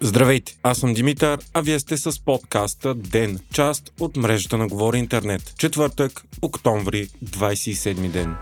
Здравейте, аз съм Димитър, а вие сте с подкаста ДЕН, част от мрежата на Говори Интернет. Четвъртък, октомври, 27 ден.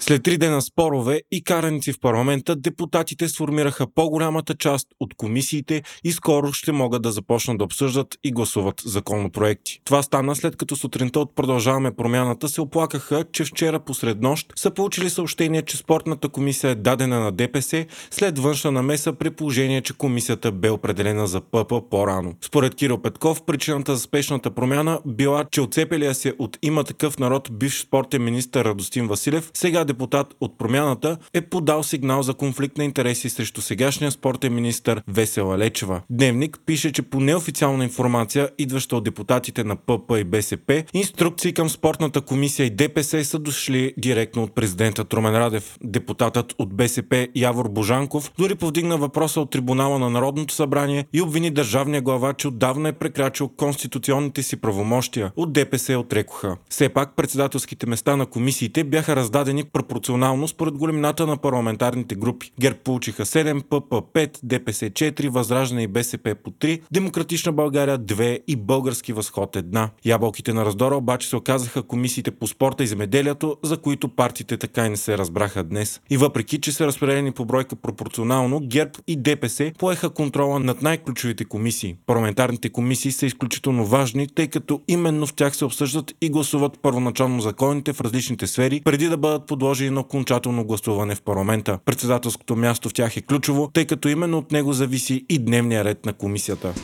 След три дена спорове и караници в парламента, депутатите сформираха по-голямата част от комисиите и скоро ще могат да започнат да обсъждат и гласуват законопроекти. Това стана след като сутринта от Продължаваме промяната се оплакаха, че вчера посред нощ са получили съобщение, че спортната комисия е дадена на ДПС след външна намеса при положение, че комисията бе определена за ПП по-рано. Според Кирил Петков, причината за спешната промяна била, че отцепилия се от има такъв народ бивш спортен министр Радостин Василев, сега депутат от промяната, е подал сигнал за конфликт на интереси срещу сегашния спортен министр Весела Лечева. Дневник пише, че по неофициална информация, идваща от депутатите на ПП и БСП, инструкции към спортната комисия и ДПС са дошли директно от президента Трумен Радев. Депутатът от БСП Явор Божанков дори повдигна въпроса от трибунала на Народното събрание и обвини държавния глава, че отдавна е прекрачил конституционните си правомощия. От ДПС отрекоха. Все пак председателските места на комисиите бяха раздадени пропорционално според големината на парламентарните групи. ГЕРБ получиха 7, ПП 5, ДПС 4, Възраждане и БСП по 3, Демократична България 2 и Български възход 1. Ябълките на раздора обаче се оказаха комисиите по спорта и земеделието, за които партиите така и не се разбраха днес. И въпреки, че са разпределени по бройка пропорционално, ГЕРБ и ДПС поеха контрола над най-ключовите комисии. Парламентарните комисии са изключително важни, тъй като именно в тях се обсъждат и гласуват първоначално законите в различните сфери, преди да бъдат подложени предложи на окончателно гласуване в парламента. Председателското място в тях е ключово, тъй като именно от него зависи и дневния ред на комисията.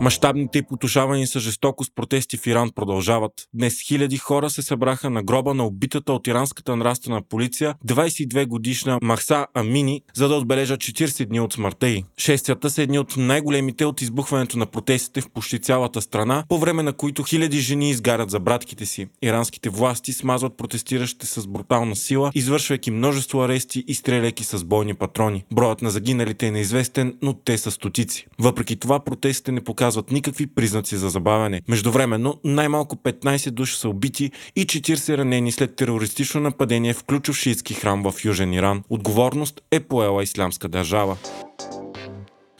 Мащабните потушавани с жестокост протести в Иран продължават. Днес хиляди хора се събраха на гроба на убитата от иранската нравствена полиция 22 годишна Махса Амини, за да отбележат 40 дни от смъртта й. Шествията са едни от най-големите от избухването на протестите в почти цялата страна, по време на които хиляди жени изгарят за братките си. Иранските власти смазват протестиращите с брутална сила, извършвайки множество арести и стреляйки с бойни патрони. Броят на загиналите е неизвестен, но те са стотици. Въпреки това протестите не показват показват никакви признаци за забавяне. Междувременно най-малко 15 души са убити и 40 ранени след терористично нападение в ключов шиитски храм в Южен Иран. Отговорност е поела ислямска държава.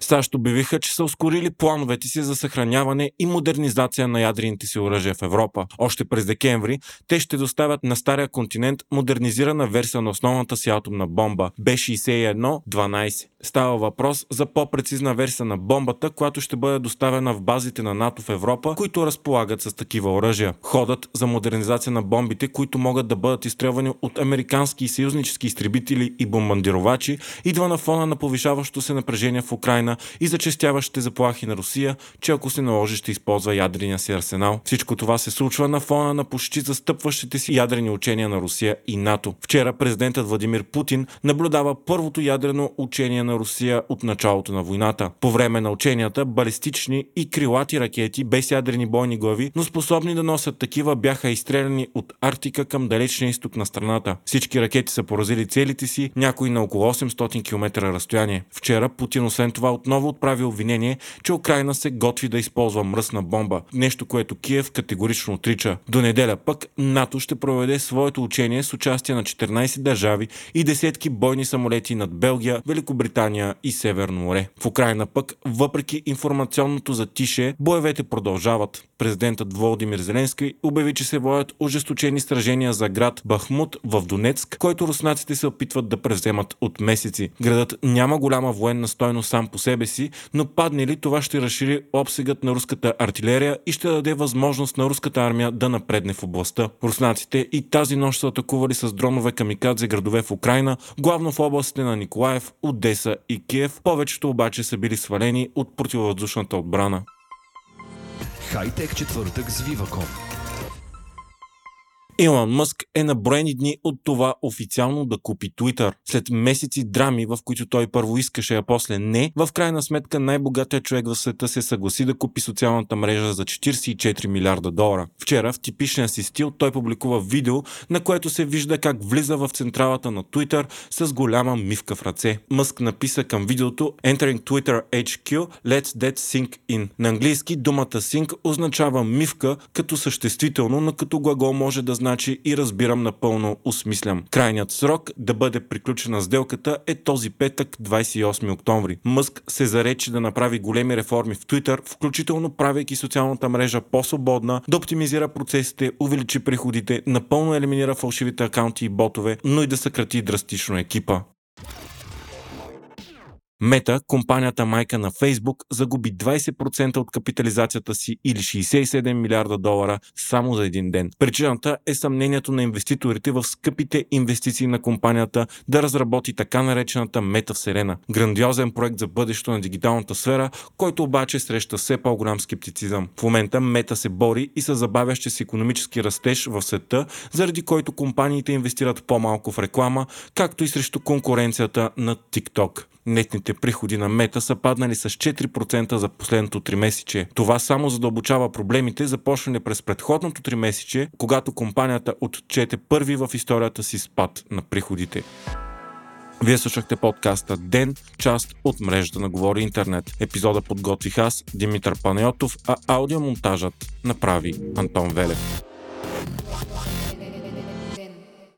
САЩ обявиха, че са ускорили плановете си за съхраняване и модернизация на ядрените си оръжия в Европа. Още през декември те ще доставят на стария континент модернизирана версия на основната си атомна бомба Б-61-12. Става въпрос за по-прецизна версия на бомбата, която ще бъде доставена в базите на НАТО в Европа, които разполагат с такива оръжия. Ходът за модернизация на бомбите, които могат да бъдат изстрелвани от американски и съюзнически изтребители и бомбардировачи, идва на фона на повишаващо се напрежение в Украина и зачестяващите заплахи на Русия, че ако се наложи ще използва ядрения си арсенал. Всичко това се случва на фона на почти застъпващите си ядрени учения на Русия и НАТО. Вчера президентът Владимир Путин наблюдава първото ядрено учение на Русия от началото на войната. По време на ученията балистични и крилати ракети без ядрени бойни глави, но способни да носят такива, бяха изстреляни от Арктика към далечния изток на страната. Всички ракети са поразили целите си, някои на около 800 км разстояние. Вчера Путин освен това отново отправи обвинение, че Украина се готви да използва мръсна бомба. Нещо, което Киев категорично отрича. До неделя пък НАТО ще проведе своето учение с участие на 14 държави и десетки бойни самолети над Белгия, Великобритания и Северно море. В Украина пък, въпреки информационното затише, боевете продължават. Президентът Володимир Зеленски обяви, че се водят ожесточени сражения за град Бахмут в Донецк, който руснаците се опитват да превземат от месеци. Градът няма голяма военна стойност сам по себе си, но падне ли това ще разшири обсегът на руската артилерия и ще даде възможност на руската армия да напредне в областта. Руснаците и тази нощ са атакували с дронове камикадзе градове в Украина, главно в областите на Николаев, Одеса и Киев. Повечето обаче са били свалени от противовъздушната отбрана. Хайтек четвъртък с Viva.com Илон Мъск е на броени дни от това официално да купи Twitter. След месеци драми, в които той първо искаше, а после не, в крайна сметка най-богатият човек в света се съгласи да купи социалната мрежа за 44 милиарда долара. Вчера в типичния си стил той публикува видео, на което се вижда как влиза в централата на Twitter с голяма мивка в ръце. Мъск написа към видеото Entering Twitter HQ, Let's That Sink In. На английски думата sink означава мивка като съществително, но като глагол може да знае значи и разбирам напълно осмислям. Крайният срок да бъде приключена сделката е този петък, 28 октомври. Мъск се заречи да направи големи реформи в Twitter, включително правейки социалната мрежа по-свободна, да оптимизира процесите, увеличи приходите, напълно елиминира фалшивите акаунти и ботове, но и да съкрати драстично екипа. Мета, компанията майка на Фейсбук, загуби 20% от капитализацията си или 67 милиарда долара само за един ден. Причината е съмнението на инвеститорите в скъпите инвестиции на компанията да разработи така наречената метавселена. Грандиозен проект за бъдещето на дигиталната сфера, който обаче среща все по-голям скептицизъм. В момента Мета се бори и с забавящи се економически растеж в света, заради който компаниите инвестират по-малко в реклама, както и срещу конкуренцията на TikTok нетните приходи на Мета са паднали с 4% за последното 3 месече. Това само задълбочава проблемите, започнали през предходното 3 месече, когато компанията отчете първи в историята си спад на приходите. Вие слушахте подкаста Ден, част от мрежата на Говори Интернет. Епизода подготвих аз, Димитър Панайотов, а аудиомонтажът направи Антон Велев.